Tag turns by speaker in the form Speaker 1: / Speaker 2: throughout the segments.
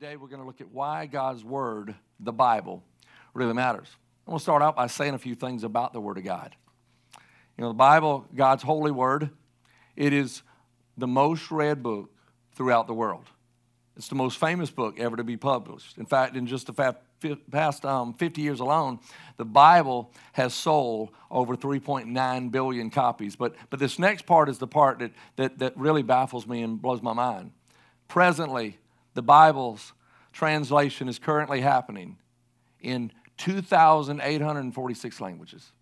Speaker 1: Today we're going to look at why God's Word, the Bible, really matters. I'm going to start out by saying a few things about the Word of God. You know, the Bible, God's holy Word, it is the most read book throughout the world. It's the most famous book ever to be published. In fact, in just the past um, 50 years alone, the Bible has sold over 3.9 billion copies. But, but this next part is the part that, that, that really baffles me and blows my mind. Presently, the Bible's translation is currently happening in 2,846 languages.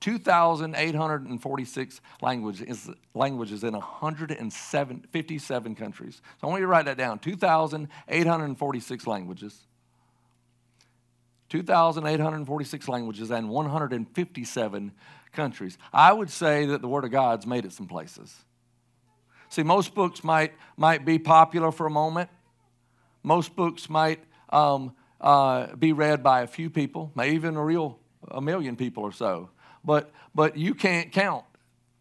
Speaker 1: 2,846 languages, languages in 157 countries. So I want you to write that down 2,846 languages. 2,846 languages and 157 countries. I would say that the Word of God's made it some places. See, most books might, might be popular for a moment. Most books might um, uh, be read by a few people, maybe even a real a million people or so. But, but you can't count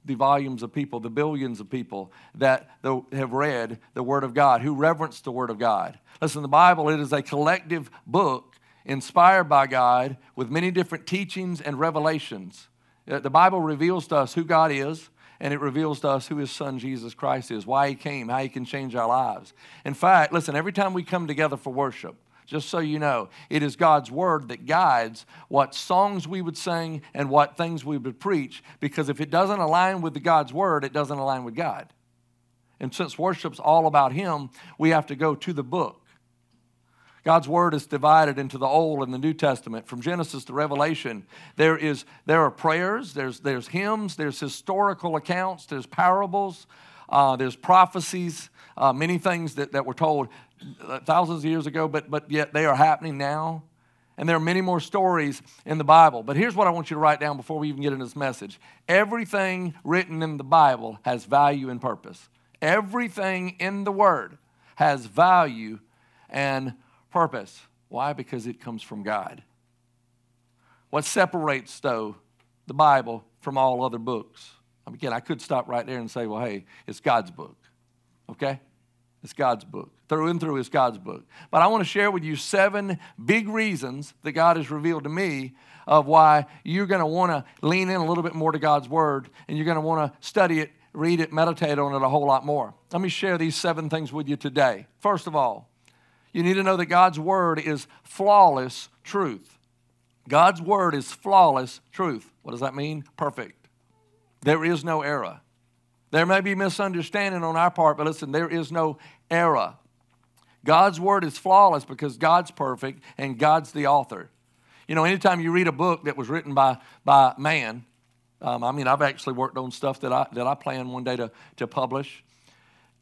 Speaker 1: the volumes of people, the billions of people that have read the Word of God, who reverence the Word of God. Listen, the Bible, it is a collective book inspired by God with many different teachings and revelations. Uh, the Bible reveals to us who God is, and it reveals to us who his son Jesus Christ is, why he came, how he can change our lives. In fact, listen, every time we come together for worship, just so you know, it is God's word that guides what songs we would sing and what things we would preach, because if it doesn't align with God's word, it doesn't align with God. And since worship's all about him, we have to go to the book. God's word is divided into the Old and the New Testament. From Genesis to Revelation, there, is, there are prayers, there's, there's hymns, there's historical accounts, there's parables, uh, there's prophecies, uh, many things that, that were told uh, thousands of years ago, but, but yet they are happening now. And there are many more stories in the Bible. But here's what I want you to write down before we even get into this message everything written in the Bible has value and purpose. Everything in the Word has value and purpose. Why? Because it comes from God. What separates, though, the Bible from all other books? Again, I could stop right there and say, well, hey, it's God's book. Okay? It's God's book. Through and through, it's God's book. But I want to share with you seven big reasons that God has revealed to me of why you're going to want to lean in a little bit more to God's Word and you're going to want to study it, read it, meditate on it a whole lot more. Let me share these seven things with you today. First of all, you need to know that God's word is flawless truth. God's word is flawless truth. What does that mean? Perfect. There is no error. There may be misunderstanding on our part, but listen, there is no error. God's word is flawless because God's perfect and God's the author. You know, anytime you read a book that was written by, by man, um, I mean, I've actually worked on stuff that I, that I plan one day to, to publish.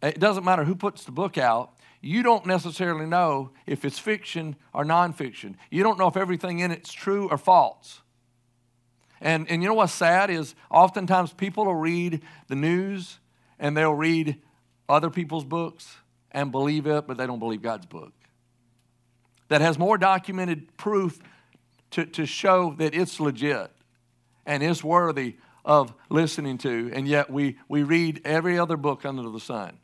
Speaker 1: It doesn't matter who puts the book out, you don't necessarily know if it's fiction or nonfiction. You don't know if everything in it's true or false. And, and you know what's sad is oftentimes people will read the news and they'll read other people's books and believe it, but they don't believe God's book. That has more documented proof to, to show that it's legit and is worthy of listening to, and yet we, we read every other book under the sun.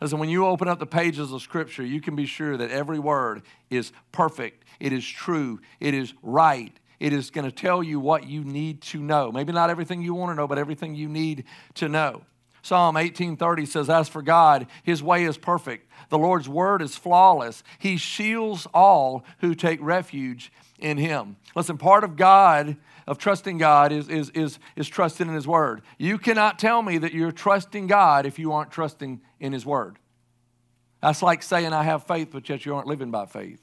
Speaker 1: Listen, when you open up the pages of Scripture, you can be sure that every word is perfect, it is true, it is right. It is going to tell you what you need to know. Maybe not everything you want to know, but everything you need to know. Psalm 18:30 says, "As for God, his way is perfect. The Lord's word is flawless. He shields all who take refuge in him." Listen, part of God of trusting God is, is, is, is trusting in His Word. You cannot tell me that you're trusting God if you aren't trusting in His Word. That's like saying, I have faith, but yet you aren't living by faith.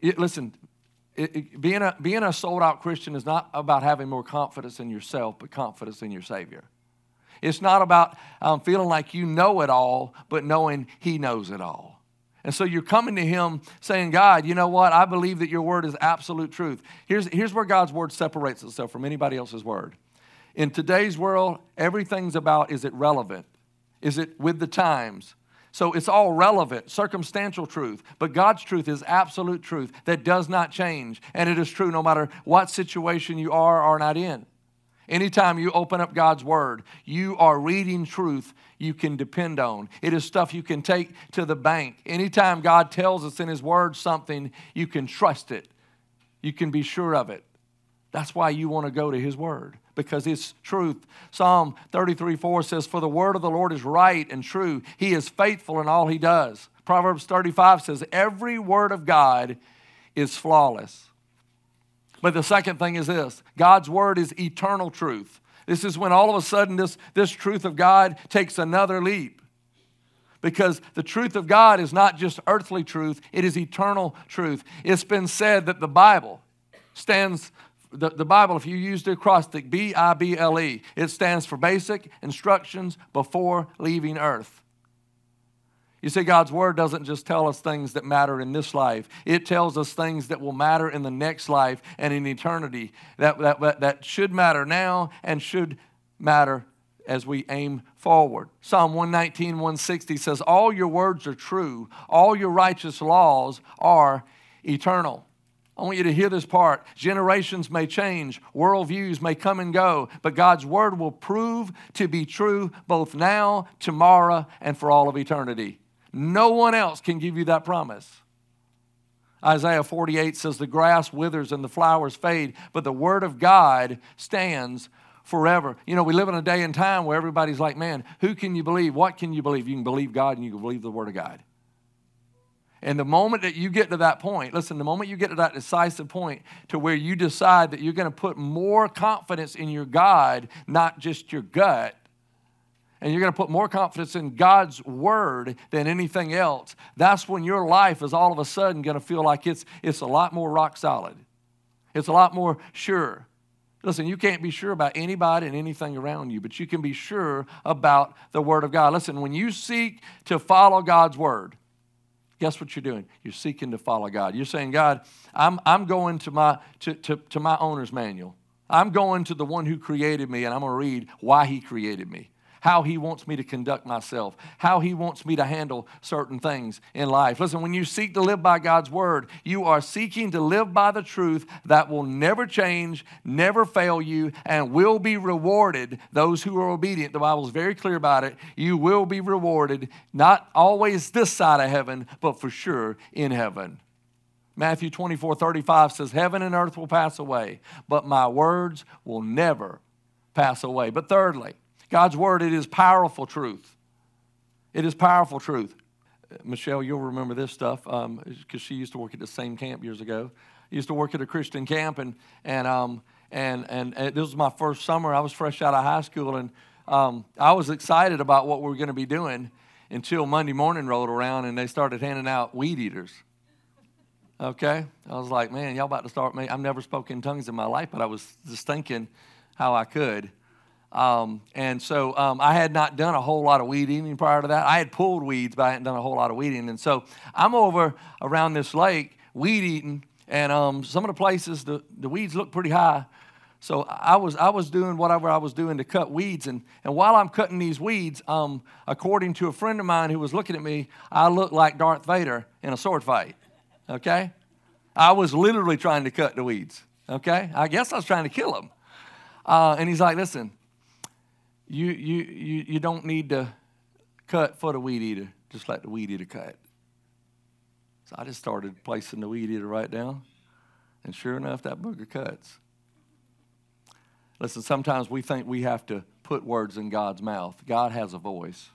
Speaker 1: It, listen, it, it, being, a, being a sold out Christian is not about having more confidence in yourself, but confidence in your Savior. It's not about um, feeling like you know it all, but knowing He knows it all. And so you're coming to Him saying, God, you know what? I believe that your word is absolute truth. Here's, here's where God's word separates itself from anybody else's word. In today's world, everything's about is it relevant? Is it with the times? So it's all relevant, circumstantial truth. But God's truth is absolute truth that does not change. And it is true no matter what situation you are or not in. Anytime you open up God's Word, you are reading truth you can depend on. It is stuff you can take to the bank. Anytime God tells us in His Word something, you can trust it, you can be sure of it. That's why you want to go to His Word because it's truth. Psalm 33 4 says, For the word of the Lord is right and true. He is faithful in all He does. Proverbs 35 says, Every word of God is flawless. But the second thing is this God's word is eternal truth. This is when all of a sudden this, this truth of God takes another leap. Because the truth of God is not just earthly truth, it is eternal truth. It's been said that the Bible stands, the, the Bible, if you use the acrostic B I B L E, it stands for basic instructions before leaving earth. You see, God's Word doesn't just tell us things that matter in this life, it tells us things that will matter in the next life and in eternity, that, that, that should matter now and should matter as we aim forward. Psalm 119, 160 says, All your words are true, all your righteous laws are eternal. I want you to hear this part. Generations may change, worldviews may come and go, but God's word will prove to be true both now, tomorrow, and for all of eternity. No one else can give you that promise. Isaiah 48 says, The grass withers and the flowers fade, but the word of God stands forever. You know, we live in a day and time where everybody's like, Man, who can you believe? What can you believe? You can believe God and you can believe the word of God. And the moment that you get to that point, listen, the moment you get to that decisive point to where you decide that you're going to put more confidence in your God, not just your gut, and you're going to put more confidence in God's word than anything else, that's when your life is all of a sudden going to feel like it's, it's a lot more rock solid. It's a lot more sure. Listen, you can't be sure about anybody and anything around you, but you can be sure about the Word of God. Listen, when you seek to follow God's Word, guess what you're doing? You're seeking to follow God. You're saying, God, I'm, I'm going to my, to, to, to my owner's manual. I'm going to the one who created me, and I'm going to read why he created me how He wants me to conduct myself, how He wants me to handle certain things in life. Listen, when you seek to live by God's Word, you are seeking to live by the truth that will never change, never fail you, and will be rewarded those who are obedient. The Bible is very clear about it. You will be rewarded, not always this side of heaven, but for sure in heaven. Matthew 24, 35 says, Heaven and earth will pass away, but my words will never pass away. But thirdly, God's word, it is powerful truth. It is powerful truth. Michelle, you'll remember this stuff because um, she used to work at the same camp years ago. I used to work at a Christian camp, and and um, and, and, and this was my first summer. I was fresh out of high school, and um, I was excited about what we were going to be doing until Monday morning rolled around, and they started handing out weed eaters. Okay, I was like, man, y'all about to start me. I've never spoken tongues in my life, but I was just thinking how I could. Um, and so um, I had not done a whole lot of weed eating prior to that. I had pulled weeds, but I hadn't done a whole lot of weeding. And so I'm over around this lake weed eating, and um, some of the places the, the weeds look pretty high. So I was I was doing whatever I was doing to cut weeds, and, and while I'm cutting these weeds, um, according to a friend of mine who was looking at me, I looked like Darth Vader in a sword fight. Okay, I was literally trying to cut the weeds. Okay, I guess I was trying to kill him. Uh, and he's like, "Listen, you, you, you, you don't need to cut for the weed eater. Just let the weed eater cut. So I just started placing the weed eater right down. And sure enough, that booger cuts. Listen, sometimes we think we have to put words in God's mouth. God has a voice,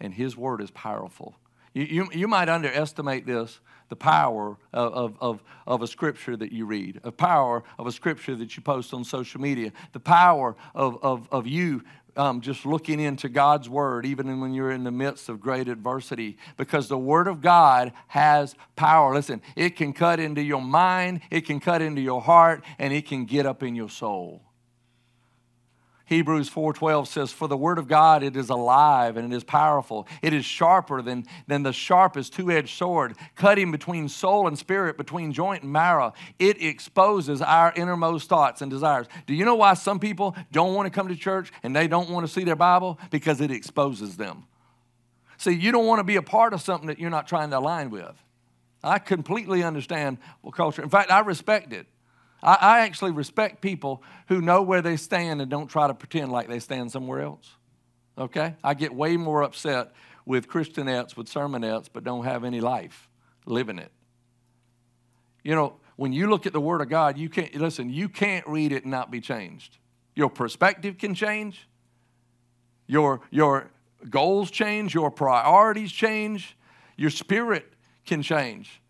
Speaker 1: and His word is powerful. You, you, you might underestimate this the power of, of, of, of a scripture that you read, the power of a scripture that you post on social media, the power of, of, of you um, just looking into God's Word, even when you're in the midst of great adversity, because the Word of God has power. Listen, it can cut into your mind, it can cut into your heart, and it can get up in your soul. Hebrews 4:12 says for the word of God it is alive and it is powerful. It is sharper than, than the sharpest two-edged sword, cutting between soul and spirit, between joint and marrow. It exposes our innermost thoughts and desires. Do you know why some people don't want to come to church and they don't want to see their Bible? Because it exposes them. See, you don't want to be a part of something that you're not trying to align with. I completely understand culture. In fact, I respect it. I, I actually respect people who know where they stand and don't try to pretend like they stand somewhere else. Okay? I get way more upset with Christianettes, with sermonettes, but don't have any life living it. You know, when you look at the Word of God, you can't, listen, you can't read it and not be changed. Your perspective can change, your, your goals change, your priorities change, your spirit can change.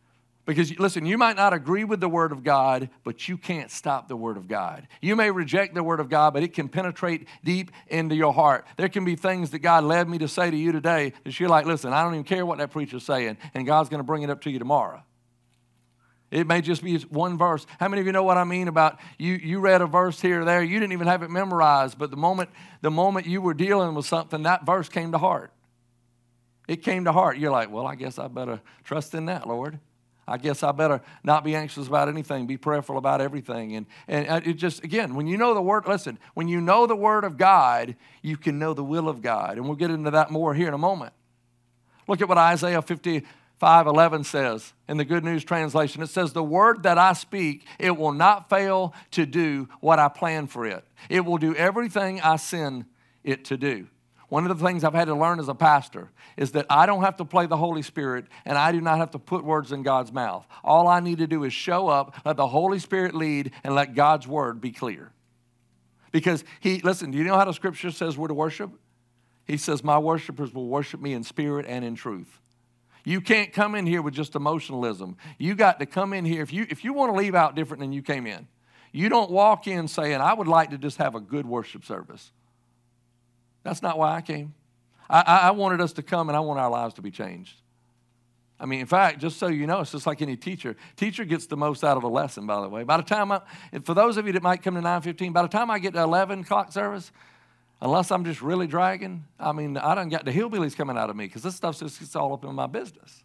Speaker 1: Because, listen, you might not agree with the Word of God, but you can't stop the Word of God. You may reject the Word of God, but it can penetrate deep into your heart. There can be things that God led me to say to you today that you're like, listen, I don't even care what that preacher's saying, and God's going to bring it up to you tomorrow. It may just be one verse. How many of you know what I mean about you, you read a verse here or there, you didn't even have it memorized, but the moment, the moment you were dealing with something, that verse came to heart. It came to heart. You're like, well, I guess I better trust in that, Lord. I guess I better not be anxious about anything, be prayerful about everything. And, and uh, it just, again, when you know the Word, listen, when you know the Word of God, you can know the will of God. And we'll get into that more here in a moment. Look at what Isaiah 55 11 says in the Good News Translation. It says, The word that I speak, it will not fail to do what I plan for it, it will do everything I send it to do. One of the things I've had to learn as a pastor is that I don't have to play the Holy Spirit and I do not have to put words in God's mouth. All I need to do is show up, let the Holy Spirit lead, and let God's word be clear. Because he, listen, do you know how the scripture says we're to worship? He says, My worshipers will worship me in spirit and in truth. You can't come in here with just emotionalism. You got to come in here. If you, if you want to leave out different than you came in, you don't walk in saying, I would like to just have a good worship service. That's not why I came. I, I wanted us to come and I want our lives to be changed. I mean, in fact, just so you know, it's just like any teacher. Teacher gets the most out of a lesson, by the way. By the time I, for those of you that might come to 9:15, by the time I get to 11 o'clock service, unless I'm just really dragging, I mean, I don't got the hillbillies coming out of me because this stuff just gets all up in my business.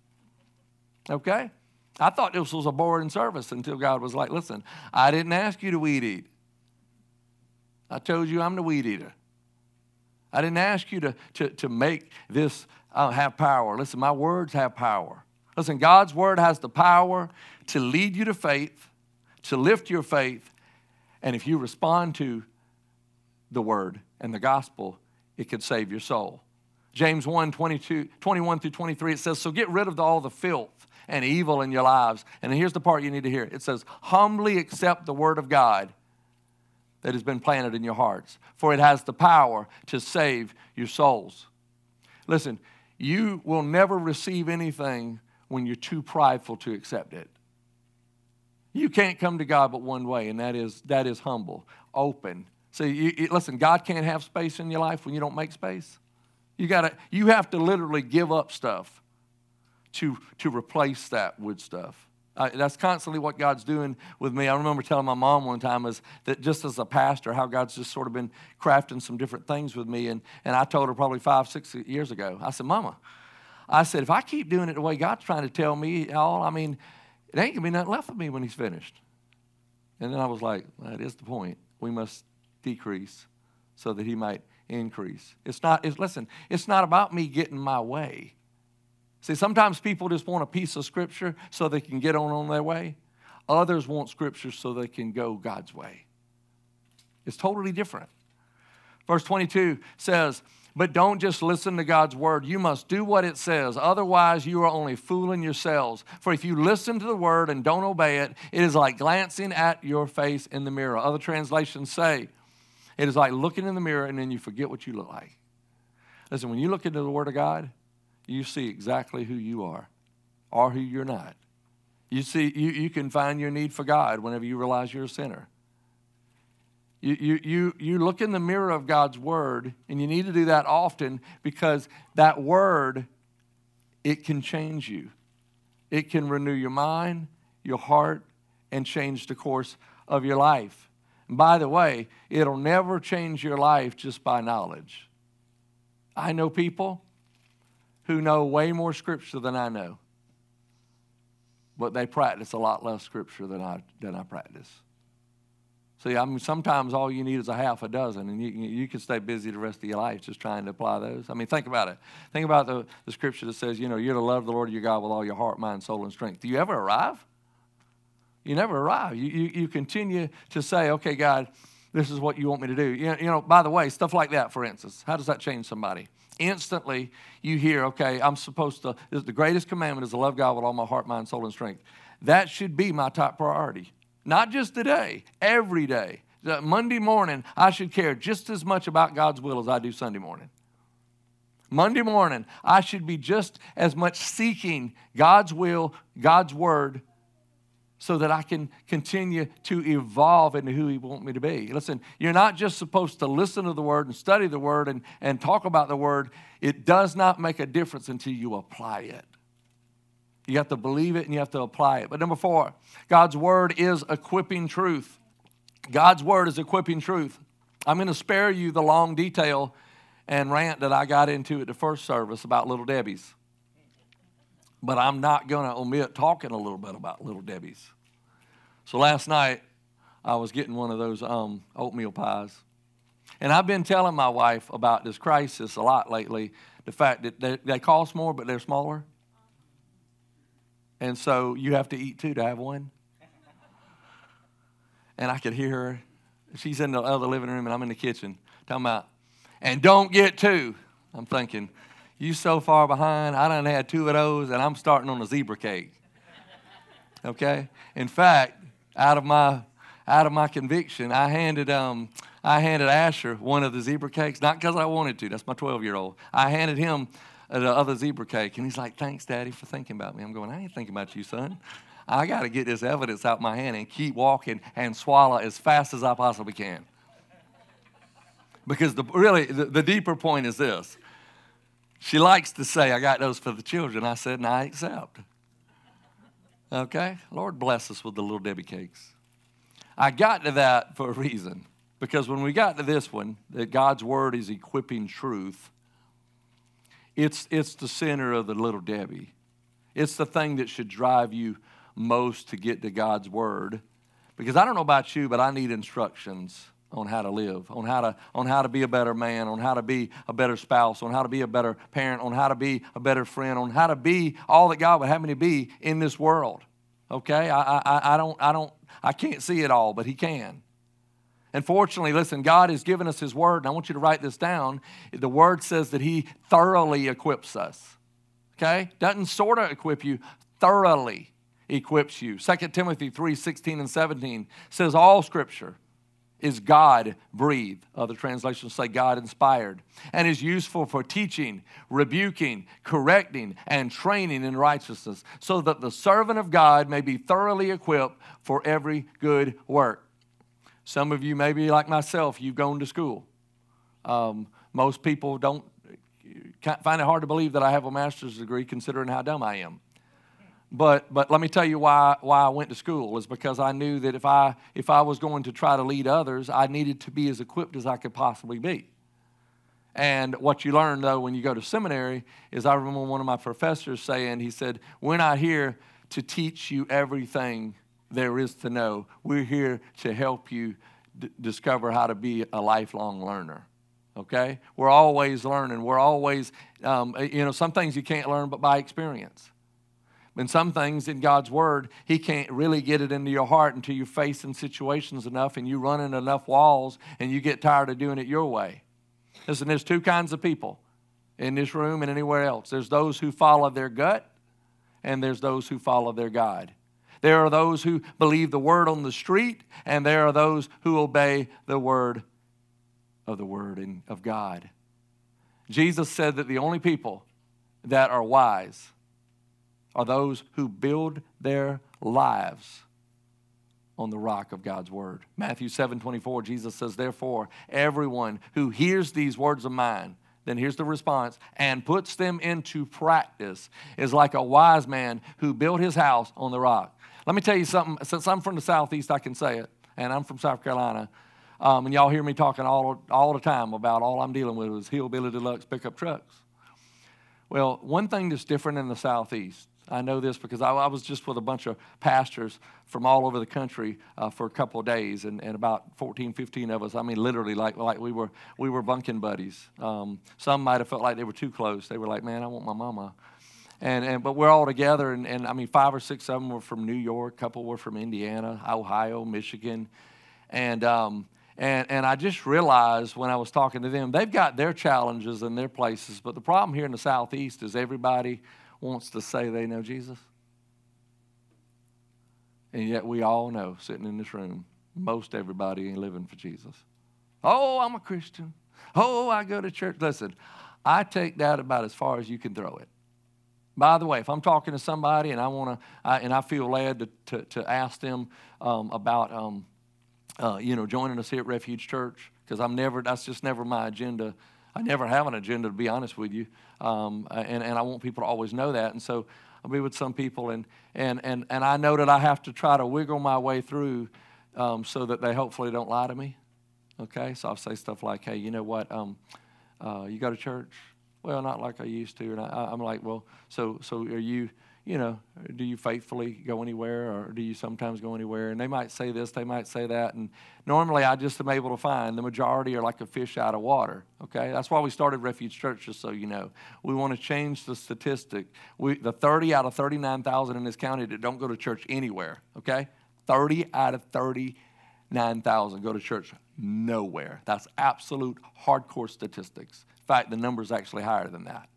Speaker 1: Okay? I thought this was a boring service until God was like, listen, I didn't ask you to weed eat. I told you I'm the weed eater. I didn't ask you to, to, to make this uh, have power. Listen, my words have power. Listen, God's word has the power to lead you to faith, to lift your faith, and if you respond to the word and the gospel, it could save your soul. James 1 22, 21 through 23, it says, So get rid of all the filth and evil in your lives. And here's the part you need to hear it says, Humbly accept the word of God that has been planted in your hearts, for it has the power to save your souls. Listen, you will never receive anything when you're too prideful to accept it. You can't come to God but one way, and that is that is humble, open. See, you, you, listen, God can't have space in your life when you don't make space. You gotta, you have to literally give up stuff to to replace that with stuff. Uh, that's constantly what God's doing with me. I remember telling my mom one time is that just as a pastor, how God's just sort of been crafting some different things with me. And, and I told her probably five, six years ago, I said, Mama, I said, if I keep doing it the way God's trying to tell me all, I mean, it ain't gonna be nothing left of me when He's finished. And then I was like, that is the point. We must decrease so that He might increase. It's not, it's, listen, it's not about me getting my way. See, sometimes people just want a piece of scripture so they can get on on their way. Others want scripture so they can go God's way. It's totally different. Verse 22 says, But don't just listen to God's word. You must do what it says. Otherwise, you are only fooling yourselves. For if you listen to the word and don't obey it, it is like glancing at your face in the mirror. Other translations say, It is like looking in the mirror and then you forget what you look like. Listen, when you look into the word of God, you see exactly who you are or who you're not. You see, you, you can find your need for God whenever you realize you're a sinner. You, you, you, you look in the mirror of God's word, and you need to do that often because that word, it can change you. It can renew your mind, your heart, and change the course of your life. And by the way, it'll never change your life just by knowledge. I know people who know way more scripture than I know, but they practice a lot less scripture than I, than I practice. See, I mean, sometimes all you need is a half a dozen, and you, you can stay busy the rest of your life just trying to apply those. I mean, think about it. Think about the, the scripture that says, you know, you're to love the Lord your God with all your heart, mind, soul, and strength. Do you ever arrive? You never arrive. You, you, you continue to say, okay, God, this is what you want me to do. You you know, by the way, stuff like that, for instance, how does that change somebody? Instantly, you hear, okay, I'm supposed to, the greatest commandment is to love God with all my heart, mind, soul, and strength. That should be my top priority. Not just today, every day. Monday morning, I should care just as much about God's will as I do Sunday morning. Monday morning, I should be just as much seeking God's will, God's word, so that I can continue to evolve into who He wants me to be. Listen, you're not just supposed to listen to the Word and study the Word and, and talk about the Word. It does not make a difference until you apply it. You have to believe it and you have to apply it. But number four, God's Word is equipping truth. God's Word is equipping truth. I'm going to spare you the long detail and rant that I got into at the first service about Little Debbie's but I'm not going to omit talking a little bit about Little Debbie's. So last night, I was getting one of those um, oatmeal pies. And I've been telling my wife about this crisis a lot lately the fact that they, they cost more, but they're smaller. And so you have to eat two to have one. And I could hear her. She's in the other living room, and I'm in the kitchen talking about, and don't get two. I'm thinking, you so far behind. I done had two of those, and I'm starting on a zebra cake. Okay? In fact, out of my out of my conviction, I handed um, I handed Asher one of the zebra cakes, not because I wanted to. That's my 12 year old. I handed him the other zebra cake, and he's like, "Thanks, Daddy, for thinking about me." I'm going, "I ain't thinking about you, son. I got to get this evidence out my hand and keep walking and swallow as fast as I possibly can." Because the really the, the deeper point is this: she likes to say, I got those for the children. I said, and I accept. Okay? Lord bless us with the little Debbie cakes. I got to that for a reason. Because when we got to this one, that God's word is equipping truth, it's, it's the center of the little Debbie. It's the thing that should drive you most to get to God's word. Because I don't know about you, but I need instructions on how to live, on how to, on how to be a better man, on how to be a better spouse, on how to be a better parent, on how to be a better friend, on how to be all that God would have me to be in this world. Okay? I, I, I, don't, I, don't, I can't see it all, but He can. And fortunately, listen, God has given us His Word, and I want you to write this down. The Word says that He thoroughly equips us. Okay? Doesn't sort of equip you, thoroughly equips you. 2 Timothy 3 16 and 17 says, All Scripture is God breathed. Other translations say God inspired, and is useful for teaching, rebuking, correcting, and training in righteousness, so that the servant of God may be thoroughly equipped for every good work. Some of you, maybe like myself, you've gone to school. Um, most people don't find it hard to believe that I have a master's degree, considering how dumb I am. But, but let me tell you why, why I went to school is because I knew that if I, if I was going to try to lead others, I needed to be as equipped as I could possibly be. And what you learn, though, when you go to seminary is I remember one of my professors saying, he said, We're not here to teach you everything there is to know. We're here to help you d- discover how to be a lifelong learner. Okay? We're always learning. We're always, um, you know, some things you can't learn but by experience. And some things in God's Word, He can't really get it into your heart until you're facing situations enough and you run into enough walls and you get tired of doing it your way. Listen, there's two kinds of people in this room and anywhere else there's those who follow their gut, and there's those who follow their God. There are those who believe the word on the street, and there are those who obey the word of the word and of God. Jesus said that the only people that are wise are those who build their lives on the rock of God's word. Matthew 7 24, Jesus says, Therefore, everyone who hears these words of mine, then here's the response, and puts them into practice is like a wise man who built his house on the rock. Let me tell you something. Since I'm from the Southeast, I can say it, and I'm from South Carolina. Um, and y'all hear me talking all, all the time about all I'm dealing with is hillbilly deluxe pickup trucks. Well, one thing that's different in the Southeast I know this because I, I, was just with a bunch of pastors from all over the country uh, for a couple of days, and, and about 14, 15 of us, I mean, literally, like, like we, were, we were bunking buddies. Um, some might have felt like they were too close. They were like, man, I want my mama. and, and but we're all together, and, and I mean, five or six of them were from New York, a couple were from Indiana, Ohio, Michigan, and um, and and I just realized when I was talking to them, they've got their challenges and their places, but the problem here in the Southeast is everybody wants to say they know Jesus, and yet we all know, sitting in this room, most everybody ain't living for Jesus. Oh, I'm a Christian. Oh, I go to church. Listen, I take that about as far as you can throw it. By the way, if I'm talking to somebody and I want to, and I feel led to, to, to ask them um, about, um, uh, you know, joining us here at Refuge Church, because I'm never, that's just never my agenda. I never have an agenda, to be honest with you. Um, and, and I want people to always know that. And so I'll be with some people, and, and, and, and I know that I have to try to wiggle my way through um, so that they hopefully don't lie to me. Okay? So I'll say stuff like, hey, you know what? Um, uh, you go to church? Well, not like I used to. And I, I'm like, well, so so are you? You know, do you faithfully go anywhere, or do you sometimes go anywhere? And they might say this, they might say that, and normally I just am able to find the majority are like a fish out of water. Okay, that's why we started Refuge Church, just so you know. We want to change the statistic. We the 30 out of 39,000 in this county that don't go to church anywhere. Okay, 30 out of 39,000 go to church nowhere. That's absolute hardcore statistics In fact, the number is actually higher than that.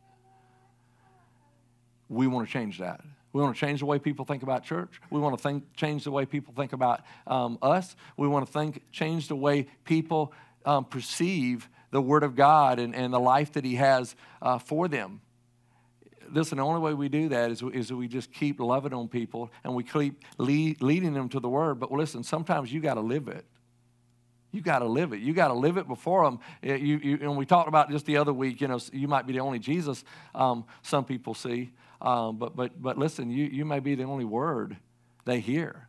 Speaker 1: We want to change that. We want to change the way people think about church. We want to think, change the way people think about um, us. We want to think, change the way people um, perceive the Word of God and, and the life that He has uh, for them. Listen, the only way we do that is, is we just keep loving on people and we keep lead, leading them to the Word. But listen, sometimes you got to live it. You got to live it. You got to live it before them. You, you, and we talked about just the other week, you know, you might be the only Jesus um, some people see. Um, but, but, but listen, you, you may be the only word they hear.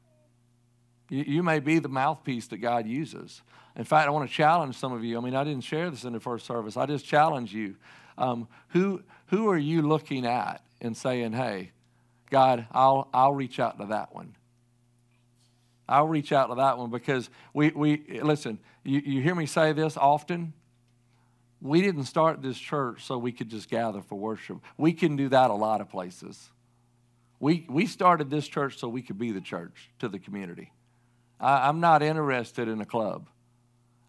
Speaker 1: You, you may be the mouthpiece that God uses. In fact, I want to challenge some of you. I mean, I didn't share this in the first service. I just challenge you. Um, who, who are you looking at and saying, hey, God, I'll, I'll reach out to that one? I'll reach out to that one because we, we listen, you, you hear me say this often. We didn't start this church so we could just gather for worship. We can do that a lot of places. We, we started this church so we could be the church to the community. I, I'm not interested in a club.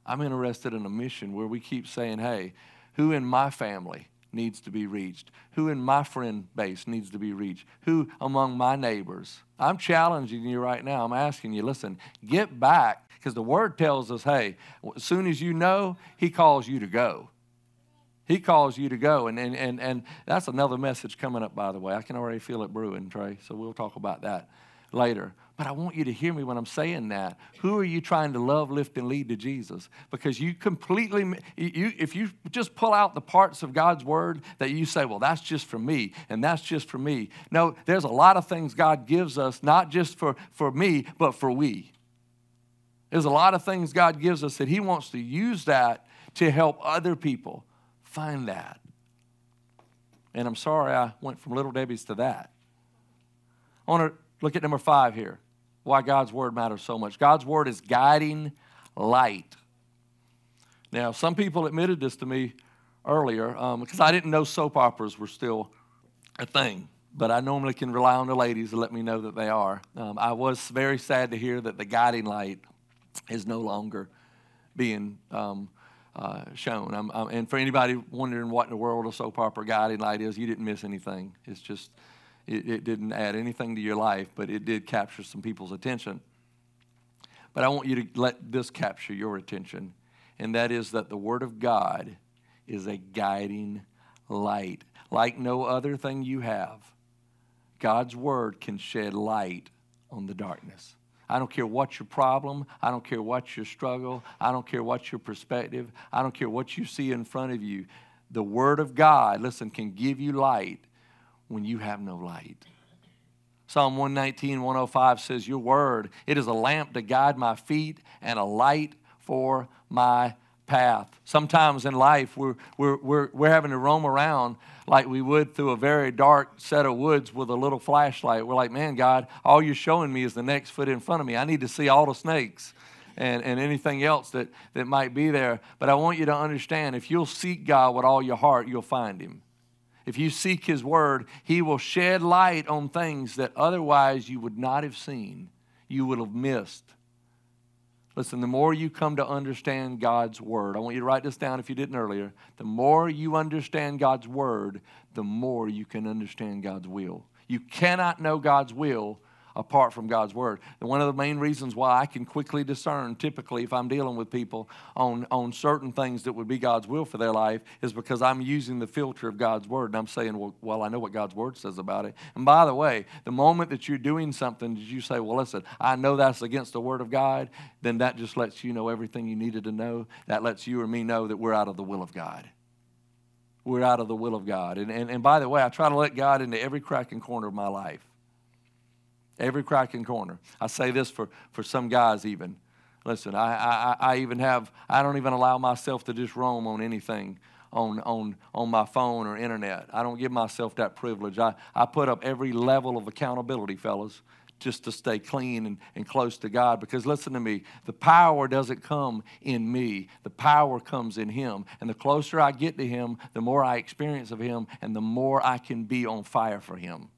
Speaker 1: I'm interested in a mission where we keep saying, hey, who in my family needs to be reached? Who in my friend base needs to be reached? Who among my neighbors? I'm challenging you right now. I'm asking you, listen, get back because the word tells us, hey, as soon as you know, he calls you to go. He calls you to go. And, and, and, and that's another message coming up, by the way. I can already feel it brewing, Trey, so we'll talk about that later. But I want you to hear me when I'm saying that. Who are you trying to love, lift, and lead to Jesus? Because you completely, you, if you just pull out the parts of God's word that you say, well, that's just for me, and that's just for me. No, there's a lot of things God gives us, not just for, for me, but for we. There's a lot of things God gives us that He wants to use that to help other people find that. And I'm sorry I went from Little Debbie's to that. I want to look at number five here why God's word matters so much. God's word is guiding light. Now, some people admitted this to me earlier because um, I didn't know soap operas were still a thing, but I normally can rely on the ladies to let me know that they are. Um, I was very sad to hear that the guiding light is no longer being um, uh, shown. I'm, I'm, and for anybody wondering what in the world a soap opera guiding light is, you didn't miss anything. It's just it, it didn't add anything to your life, but it did capture some people's attention. But I want you to let this capture your attention, and that is that the Word of God is a guiding light. Like no other thing you have, God's Word can shed light on the darkness. I don't care what your problem. I don't care what your struggle. I don't care what your perspective. I don't care what you see in front of you. The Word of God, listen, can give you light when you have no light. Psalm 119, 105 says, Your word, it is a lamp to guide my feet and a light for my path. Sometimes in life, we're, we're, we're, we're having to roam around like we would through a very dark set of woods with a little flashlight. We're like, man, God, all you're showing me is the next foot in front of me. I need to see all the snakes and, and anything else that, that might be there. But I want you to understand if you'll seek God with all your heart, you'll find Him. If you seek His Word, He will shed light on things that otherwise you would not have seen, you would have missed. Listen, the more you come to understand God's Word, I want you to write this down if you didn't earlier. The more you understand God's Word, the more you can understand God's will. You cannot know God's will apart from God's word. And one of the main reasons why I can quickly discern, typically, if I'm dealing with people on, on certain things that would be God's will for their life, is because I'm using the filter of God's word. And I'm saying, well, well, I know what God's word says about it. And by the way, the moment that you're doing something, did you say, well, listen, I know that's against the word of God, then that just lets you know everything you needed to know. That lets you or me know that we're out of the will of God we're out of the will of God. And, and, and by the way, I try to let God into every crack and corner of my life. Every crack and corner. I say this for, for some guys even. Listen, I, I, I even have, I don't even allow myself to just roam on anything on, on, on my phone or internet. I don't give myself that privilege. I, I put up every level of accountability, fellas, just to stay clean and, and close to God. Because listen to me, the power doesn't come in me, the power comes in Him. And the closer I get to Him, the more I experience of Him, and the more I can be on fire for Him.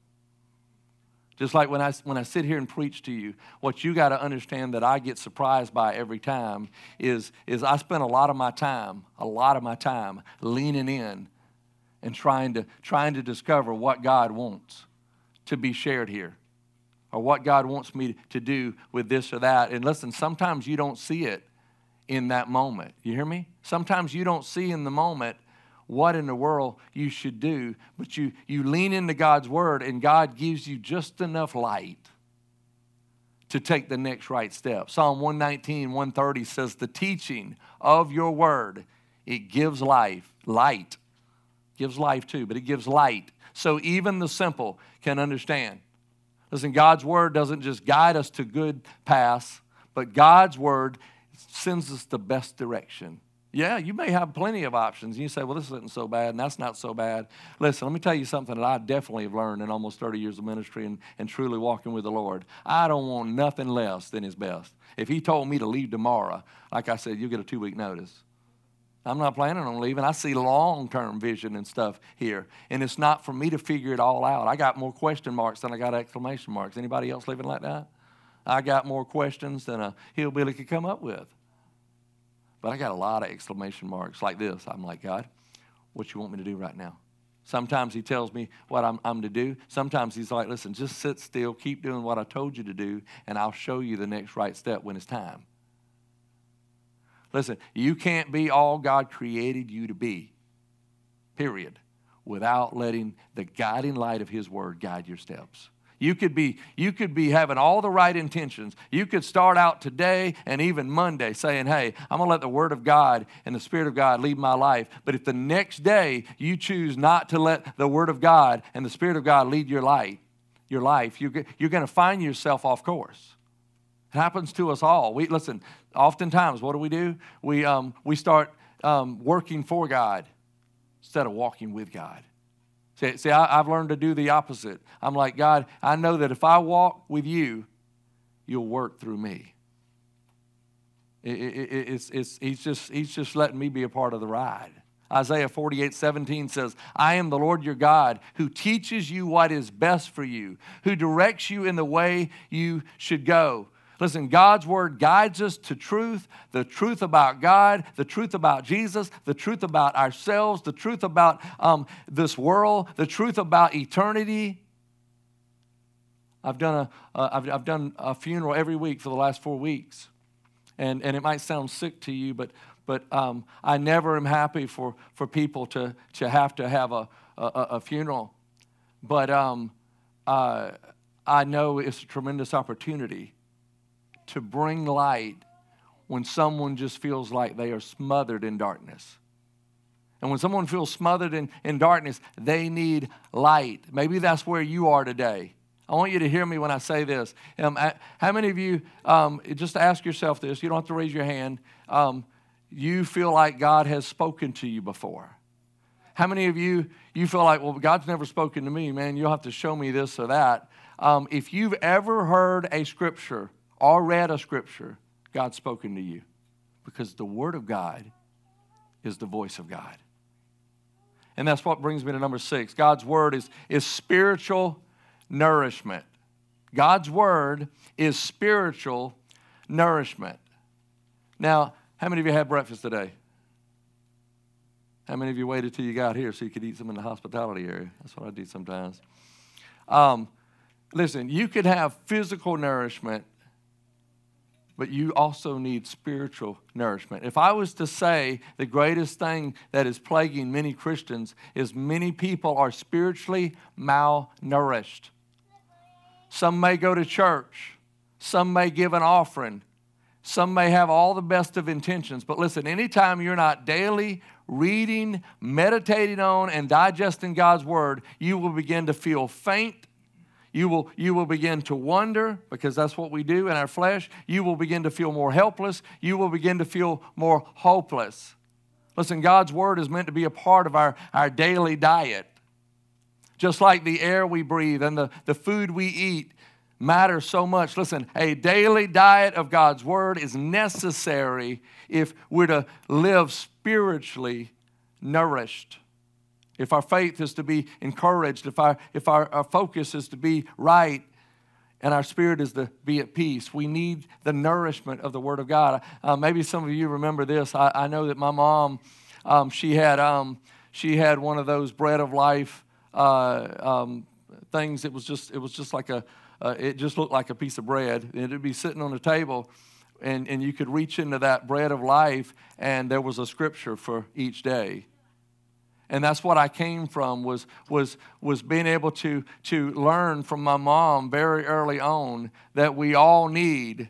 Speaker 1: Just like when I, when I sit here and preach to you, what you got to understand that I get surprised by every time is, is I spend a lot of my time, a lot of my time leaning in and trying to, trying to discover what God wants to be shared here or what God wants me to do with this or that. And listen, sometimes you don't see it in that moment. You hear me? Sometimes you don't see in the moment what in the world you should do, but you, you lean into God's word and God gives you just enough light to take the next right step. Psalm 119, 130 says, The teaching of your word, it gives life, light. Gives life too, but it gives light. So even the simple can understand. Listen, God's word doesn't just guide us to good paths, but God's word sends us the best direction. Yeah, you may have plenty of options. You say, well, this isn't so bad, and that's not so bad. Listen, let me tell you something that I definitely have learned in almost 30 years of ministry and, and truly walking with the Lord. I don't want nothing less than His best. If He told me to leave tomorrow, like I said, you'll get a two week notice. I'm not planning on leaving. I see long term vision and stuff here. And it's not for me to figure it all out. I got more question marks than I got exclamation marks. Anybody else living like that? I got more questions than a hillbilly could come up with. But I got a lot of exclamation marks like this. I'm like, God, what you want me to do right now? Sometimes he tells me what I'm, I'm, to do. Sometimes he's like, listen, just sit still, keep doing what I told you to do, and I'll show you the next right step when it's time. Listen, you can't be all God created you to be, period, without letting the guiding light of his word guide your steps. You could be you could be having all the right intentions. You could start out today and even Monday saying, "Hey, I'm going to let the word of God and the spirit of God lead my life." But if the next day you choose not to let the word of God and the spirit of God lead your life, your life, you're, you're going to find yourself off course. It happens to us all. We listen. Oftentimes, what do we do? We um, we start um, working for God instead of walking with God. See, see I, have learned to do the opposite. I'm like, God, I know that if I walk with you, you'll work through me. It, it, it's, it's, he's, just, he's just letting me be a part of the ride. Isaiah 48 17 says, I am the Lord your God who teaches you what is best for you, who directs you in the way you should go. Listen, God's word guides us to truth, the truth about God, the truth about Jesus, the truth about ourselves, the truth about um, this world, the truth about eternity. I've done a, I've done a funeral every week for the last four weeks. And, and it might sound sick to you, but, but um, I never am happy for, for people to, to have to have a, a, a funeral. But um, uh, I know it's a tremendous opportunity to bring light when someone just feels like they are smothered in darkness. And when someone feels smothered in, in darkness, they need light. Maybe that's where you are today. I want you to hear me when I say this. Um, how many of you, um, just ask yourself this, you don't have to raise your hand, um, you feel like God has spoken to you before? How many of you, you feel like, well, God's never spoken to me, man, you'll have to show me this or that? Um, if you've ever heard a scripture or read a scripture, God's spoken to you because the Word of God is the voice of God. And that's what brings me to number six. God's word is, is spiritual nourishment. God's word is spiritual nourishment. Now, how many of you had breakfast today? How many of you waited till you got here so you could eat some in the hospitality area? That's what I do sometimes. Um, listen, you could have physical nourishment, but you also need spiritual nourishment. If I was to say the greatest thing that is plaguing many Christians is many people are spiritually malnourished. Some may go to church, some may give an offering, some may have all the best of intentions. But listen, anytime you're not daily reading, meditating on, and digesting God's word, you will begin to feel faint. You will, you will begin to wonder, because that's what we do in our flesh. You will begin to feel more helpless. You will begin to feel more hopeless. Listen, God's word is meant to be a part of our, our daily diet. Just like the air we breathe and the, the food we eat matters so much. Listen, a daily diet of God's word is necessary if we're to live spiritually nourished. If our faith is to be encouraged, if our, if our, our focus is to be right, and our spirit is to be at peace. We need the nourishment of the Word of God. Uh, maybe some of you remember this. I, I know that my mom, um, she had um, she had one of those bread of life uh, um, things. It was just it was just like a uh, it just looked like a piece of bread. And It'd be sitting on the table, and, and you could reach into that bread of life, and there was a scripture for each day. And that's what I came from was, was, was being able to, to learn from my mom very early on that we all need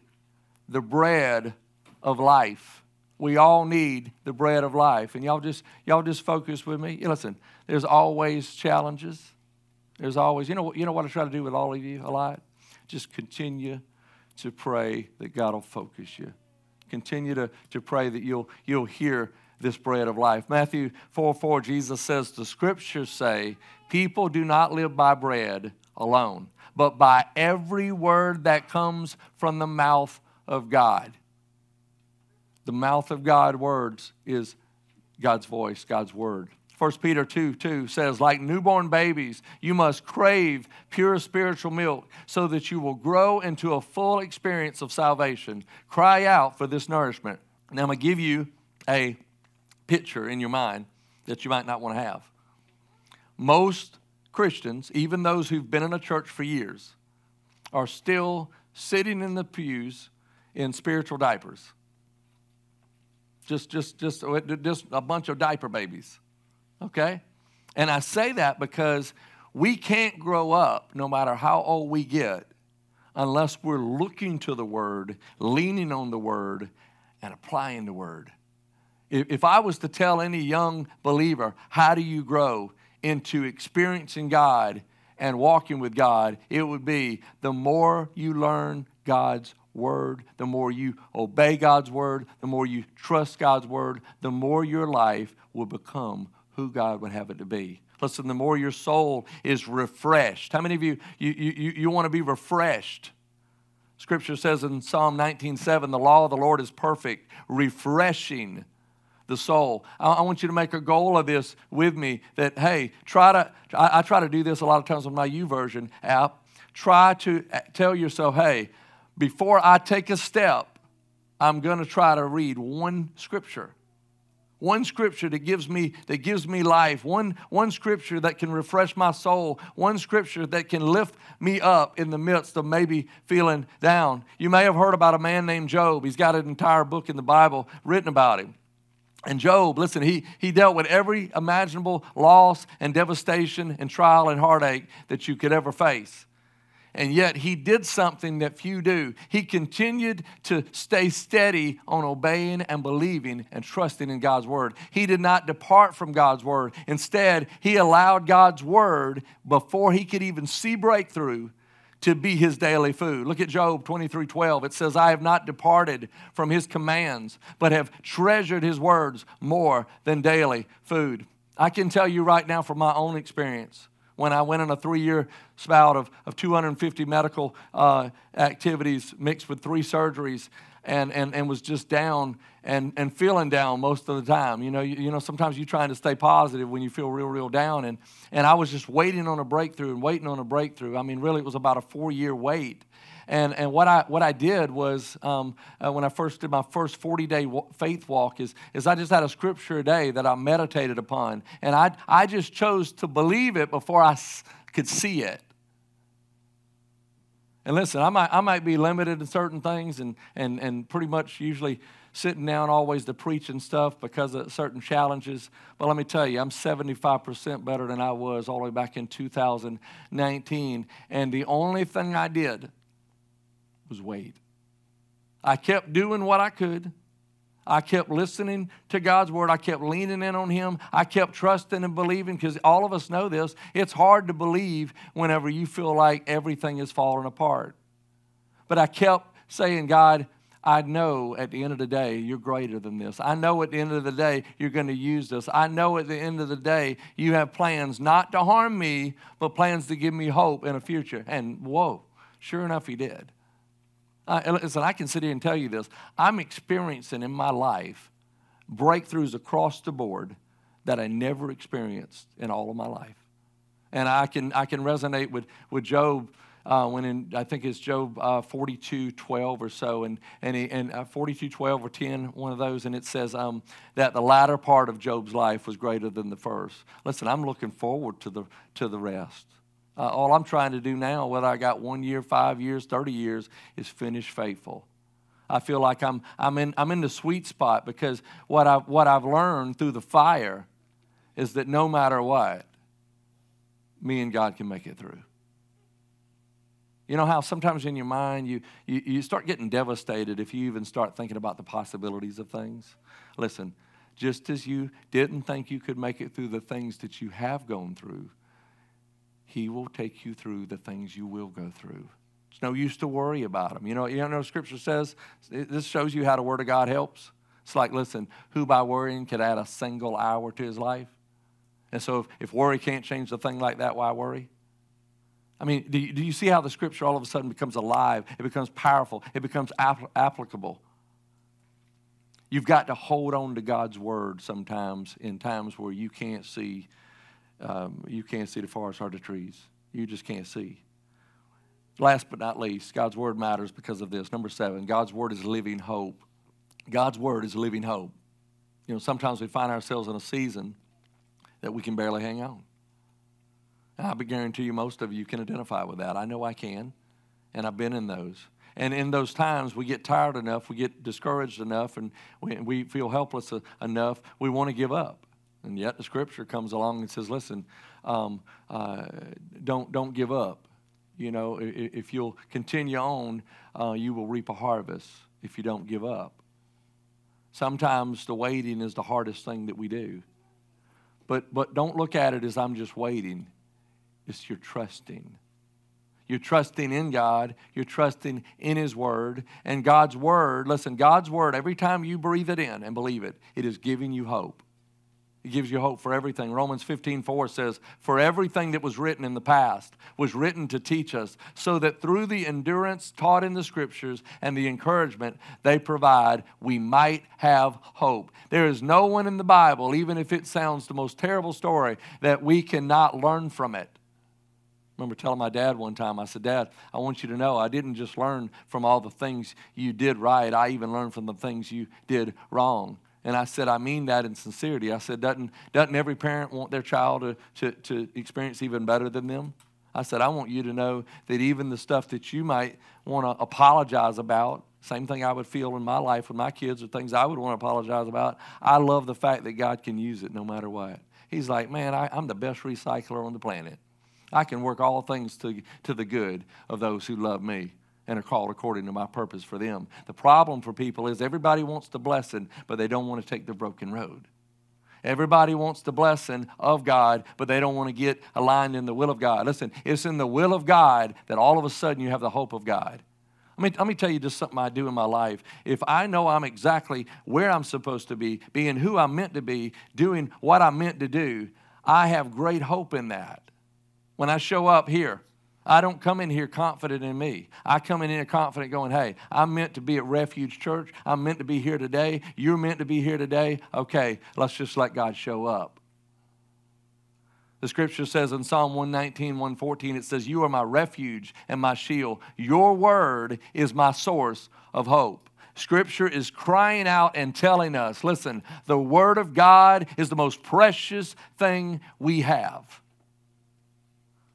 Speaker 1: the bread of life. We all need the bread of life. And y'all just, y'all just focus with me. Listen, there's always challenges. There's always, you know, you know what I try to do with all of you a lot? Just continue to pray that God will focus you. Continue to, to pray that you'll, you'll hear this bread of life. Matthew 4 4, Jesus says, The scriptures say, people do not live by bread alone, but by every word that comes from the mouth of God. The mouth of God words is God's voice, God's word. 1 Peter 2 2 says, Like newborn babies, you must crave pure spiritual milk so that you will grow into a full experience of salvation. Cry out for this nourishment. Now, I'm going to give you a picture in your mind that you might not want to have. Most Christians, even those who've been in a church for years, are still sitting in the pews in spiritual diapers. Just, just, just, oh, just a bunch of diaper babies okay? And I say that because we can't grow up, no matter how old we get, unless we're looking to the Word, leaning on the Word, and applying the Word. If I was to tell any young believer, how do you grow into experiencing God and walking with God, it would be the more you learn God's Word, the more you obey God's Word, the more you trust God's Word, the more your life will become who God would have it to be. Listen, the more your soul is refreshed. How many of you, you, you, you want to be refreshed? Scripture says in Psalm 19:7, the law of the Lord is perfect, refreshing the soul. I, I, want you to make a goal of this with me that, hey, try to, I, I try to do this a lot of times with my YouVersion app. Try to uh, tell yourself, hey, before I take a step, I'm going to try to read one scripture. One scripture that gives me that gives me life. One, one scripture that can refresh my soul. One scripture that can lift me up in the midst of maybe feeling down. You may have heard about a man named Job. He's got an entire book in the bible written about him and Job listen he, he dealt with every imaginable loss and devastation and trial and heartache that you could ever face and yet he did something that few do. He continued to stay steady on obeying and believing and trusting in God's word. He did not depart from God's word. Instead, he allowed God's word before he could even see breakthrough to be his daily food. Look at Job 23 12. It says, I have not departed from his commands, but have treasured his words more than daily food. I can tell you right now from my own experience when I went on a three year spout of, of 250 medical uh, activities mixed with three surgeries and, and, and was just down and, and feeling down most of the time. You know, you, you know, sometimes you're trying to stay positive when you feel real, real down. And, and I was just waiting on a breakthrough and waiting on a breakthrough. I mean, really, it was about a four year wait. And, and what, I, what I did was, um, uh, when I first did my first 40 day faith walk, is, is I just had a scripture a day that I meditated upon. And I, I just chose to believe it before I s- could see it. And listen, I might, I might be limited in certain things and, and, and pretty much usually sitting down always to preach and stuff because of certain challenges. But let me tell you, I'm 75% better than I was all the way back in 2019. And the only thing I did was wait. I kept doing what I could. I kept listening to God's word. I kept leaning in on Him. I kept trusting and believing because all of us know this. It's hard to believe whenever you feel like everything is falling apart. But I kept saying, God, I know at the end of the day you're greater than this. I know at the end of the day you're going to use this. I know at the end of the day you have plans not to harm me, but plans to give me hope in a future. And whoa, sure enough, He did. Uh, listen, I can sit here and tell you this. I'm experiencing in my life breakthroughs across the board that I never experienced in all of my life. And I can, I can resonate with, with Job uh, when in, I think it's Job uh, 42, 12 or so, and, and, he, and uh, 42, 12 or 10, one of those, and it says um, that the latter part of Job's life was greater than the first. Listen, I'm looking forward to the, to the rest. Uh, all I'm trying to do now, whether I got one year, five years, 30 years, is finish faithful. I feel like I'm, I'm, in, I'm in the sweet spot because what, I, what I've learned through the fire is that no matter what, me and God can make it through. You know how sometimes in your mind you, you, you start getting devastated if you even start thinking about the possibilities of things? Listen, just as you didn't think you could make it through the things that you have gone through, he will take you through the things you will go through. It's no use to worry about them. You know, you know, Scripture says this shows you how the Word of God helps. It's like, listen, who by worrying could add a single hour to his life? And so, if, if worry can't change the thing like that, why worry? I mean, do you, do you see how the Scripture all of a sudden becomes alive? It becomes powerful. It becomes applicable. You've got to hold on to God's Word sometimes in times where you can't see um, you can't see the forest or the trees. You just can't see. Last but not least, God's word matters because of this. Number seven, God's word is living hope. God's word is living hope. You know, sometimes we find ourselves in a season that we can barely hang on. And I guarantee you, most of you can identify with that. I know I can, and I've been in those. And in those times, we get tired enough, we get discouraged enough, and we, we feel helpless enough, we want to give up. And yet the scripture comes along and says, listen, um, uh, don't, don't give up. You know, if, if you'll continue on, uh, you will reap a harvest if you don't give up. Sometimes the waiting is the hardest thing that we do. But, but don't look at it as I'm just waiting. It's your trusting. You're trusting in God. You're trusting in His Word. And God's Word, listen, God's Word, every time you breathe it in and believe it, it is giving you hope. It gives you hope for everything. Romans 15, 4 says, For everything that was written in the past was written to teach us, so that through the endurance taught in the scriptures and the encouragement they provide, we might have hope. There is no one in the Bible, even if it sounds the most terrible story, that we cannot learn from it. I remember telling my dad one time, I said, Dad, I want you to know I didn't just learn from all the things you did right, I even learned from the things you did wrong. And I said, I mean that in sincerity. I said, doesn't, doesn't every parent want their child to, to, to experience even better than them? I said, I want you to know that even the stuff that you might want to apologize about, same thing I would feel in my life with my kids or things I would want to apologize about, I love the fact that God can use it no matter what. He's like, man, I, I'm the best recycler on the planet. I can work all things to, to the good of those who love me and are called according to my purpose for them. The problem for people is everybody wants the blessing, but they don't want to take the broken road. Everybody wants the blessing of God, but they don't want to get aligned in the will of God. Listen, it's in the will of God that all of a sudden you have the hope of God. I mean, let me tell you just something I do in my life. If I know I'm exactly where I'm supposed to be, being who I'm meant to be, doing what I'm meant to do, I have great hope in that. When I show up here, I don't come in here confident in me. I come in here confident going, hey, I'm meant to be at Refuge Church. I'm meant to be here today. You're meant to be here today. Okay, let's just let God show up. The scripture says in Psalm 119, 114, it says, You are my refuge and my shield. Your word is my source of hope. Scripture is crying out and telling us listen, the Word of God is the most precious thing we have.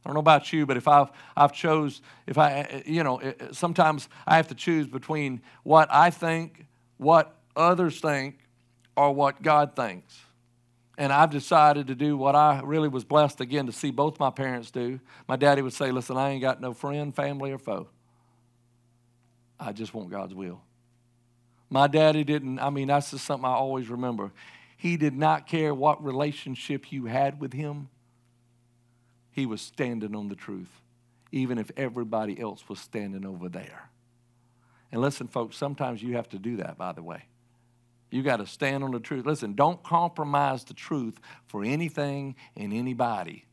Speaker 1: I don't know about you, but if I've, I've chose, if I, eh, eh, you know, eh, sometimes I have to choose between what I think, what others think, or what God thinks. And I've decided to do what I really was blessed again to see both my parents do. My daddy would say, Listen, I ain't got no friend, family, or foe. I just want God's will. My daddy didn't, I mean, that's just something I always remember. He did not care what relationship you had with him, he was standing on the truth, even if everybody else was standing over there. And listen, folks, sometimes you have to do that, by the way. You got to stand on the truth. Listen, don't compromise the truth for anything and anybody.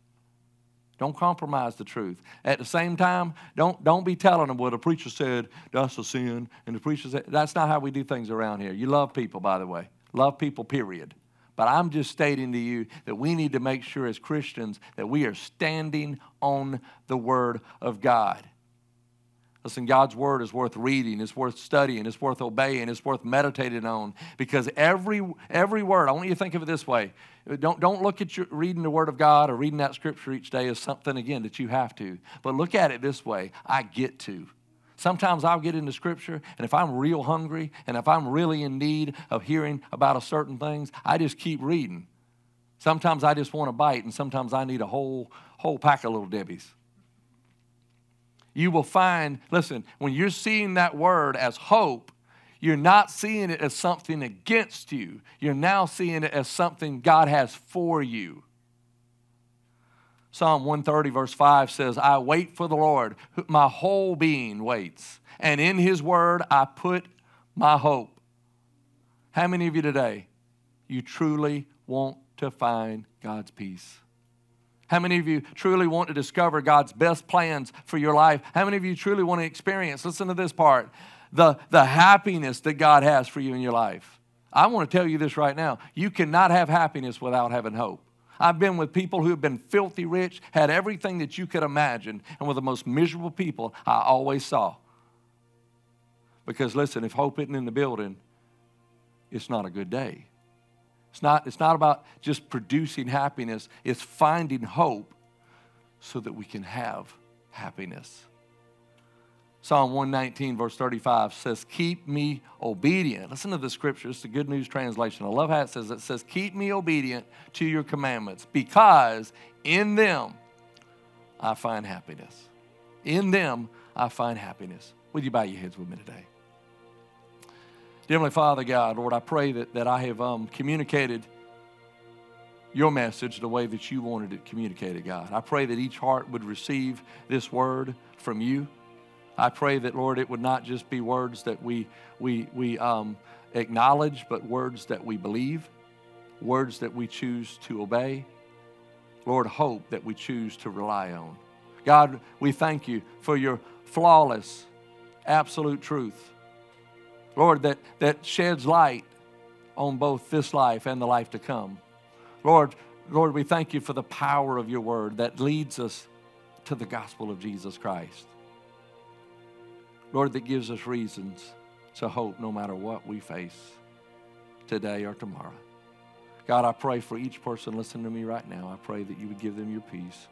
Speaker 1: Don't compromise the truth. At the same time, don't, don't be telling them, well, the preacher said that's a sin, and the preacher said, that's not how we do things around here. You love people, by the way. Love people, period. But I'm just stating to you that we need to make sure as Christians that we are standing on the Word of God. Listen, God's word is worth reading, it's worth studying, it's worth obeying, it's worth meditating on. Because every every word, I want you to think of it this way. Don't, don't look at your reading the word of God or reading that scripture each day as something again that you have to. But look at it this way: I get to. Sometimes I'll get into scripture, and if I'm real hungry and if I'm really in need of hearing about a certain things, I just keep reading. Sometimes I just want a bite, and sometimes I need a whole whole pack of Little Debbie's you will find, listen, when you're seeing that word as hope, you're not seeing it as something against you. You're now seeing it as something God has for you. Psalm 130, verse 5 says, I wait for the Lord. My whole being waits. And in his word, I put my hope. How many of you today, you truly want to find God's peace? How many of you truly want to discover God's best plans for your life? How many of you truly want to experience, listen to this part, the, the happiness that God has for you in your life? I want to tell you this right now. You cannot have happiness without having hope. I've been with people who have been filthy rich, had everything that you could imagine, and were the most miserable people I always saw. Because listen, if hope isn't in the building, it's not a good day. It's not, it's not about just producing happiness, it's finding hope so that we can have happiness. Psalm 119, verse 35 says, Keep me obedient. Listen to the scripture. It's the Good News Translation. I love how it says it says, Keep me obedient to your commandments, because in them I find happiness. In them I find happiness. Would you bow your heads with me today? Heavenly Father, God, Lord, I pray that, that I have um, communicated your message the way that you wanted it communicated, God. I pray that each heart would receive this word from you. I pray that, Lord, it would not just be words that we, we, we um, acknowledge, but words that we believe, words that we choose to obey. Lord, hope that we choose to rely on. God, we thank you for your flawless, absolute truth. Lord, that, that sheds light on both this life and the life to come. Lord, Lord, we thank you for the power of your word that leads us to the gospel of Jesus Christ. Lord, that gives us reasons to hope no matter what we face today or tomorrow. God, I pray for each person listening to me right now. I pray that you would give them your peace,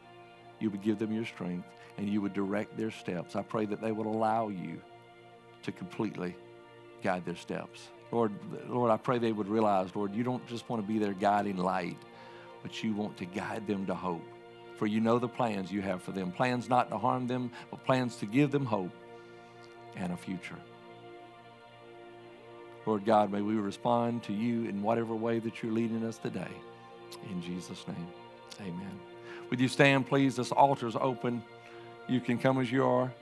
Speaker 1: you would give them your strength, and you would direct their steps. I pray that they would allow you to completely guide their steps. Lord, Lord, I pray they would realize, Lord, you don't just want to be their guiding light, but you want to guide them to hope. For you know the plans you have for them plans not to harm them, but plans to give them hope and a future. Lord God, may we respond to you in whatever way that you're leading us today. In Jesus' name, amen. Would you stand, please? This altar is open. You can come as you are.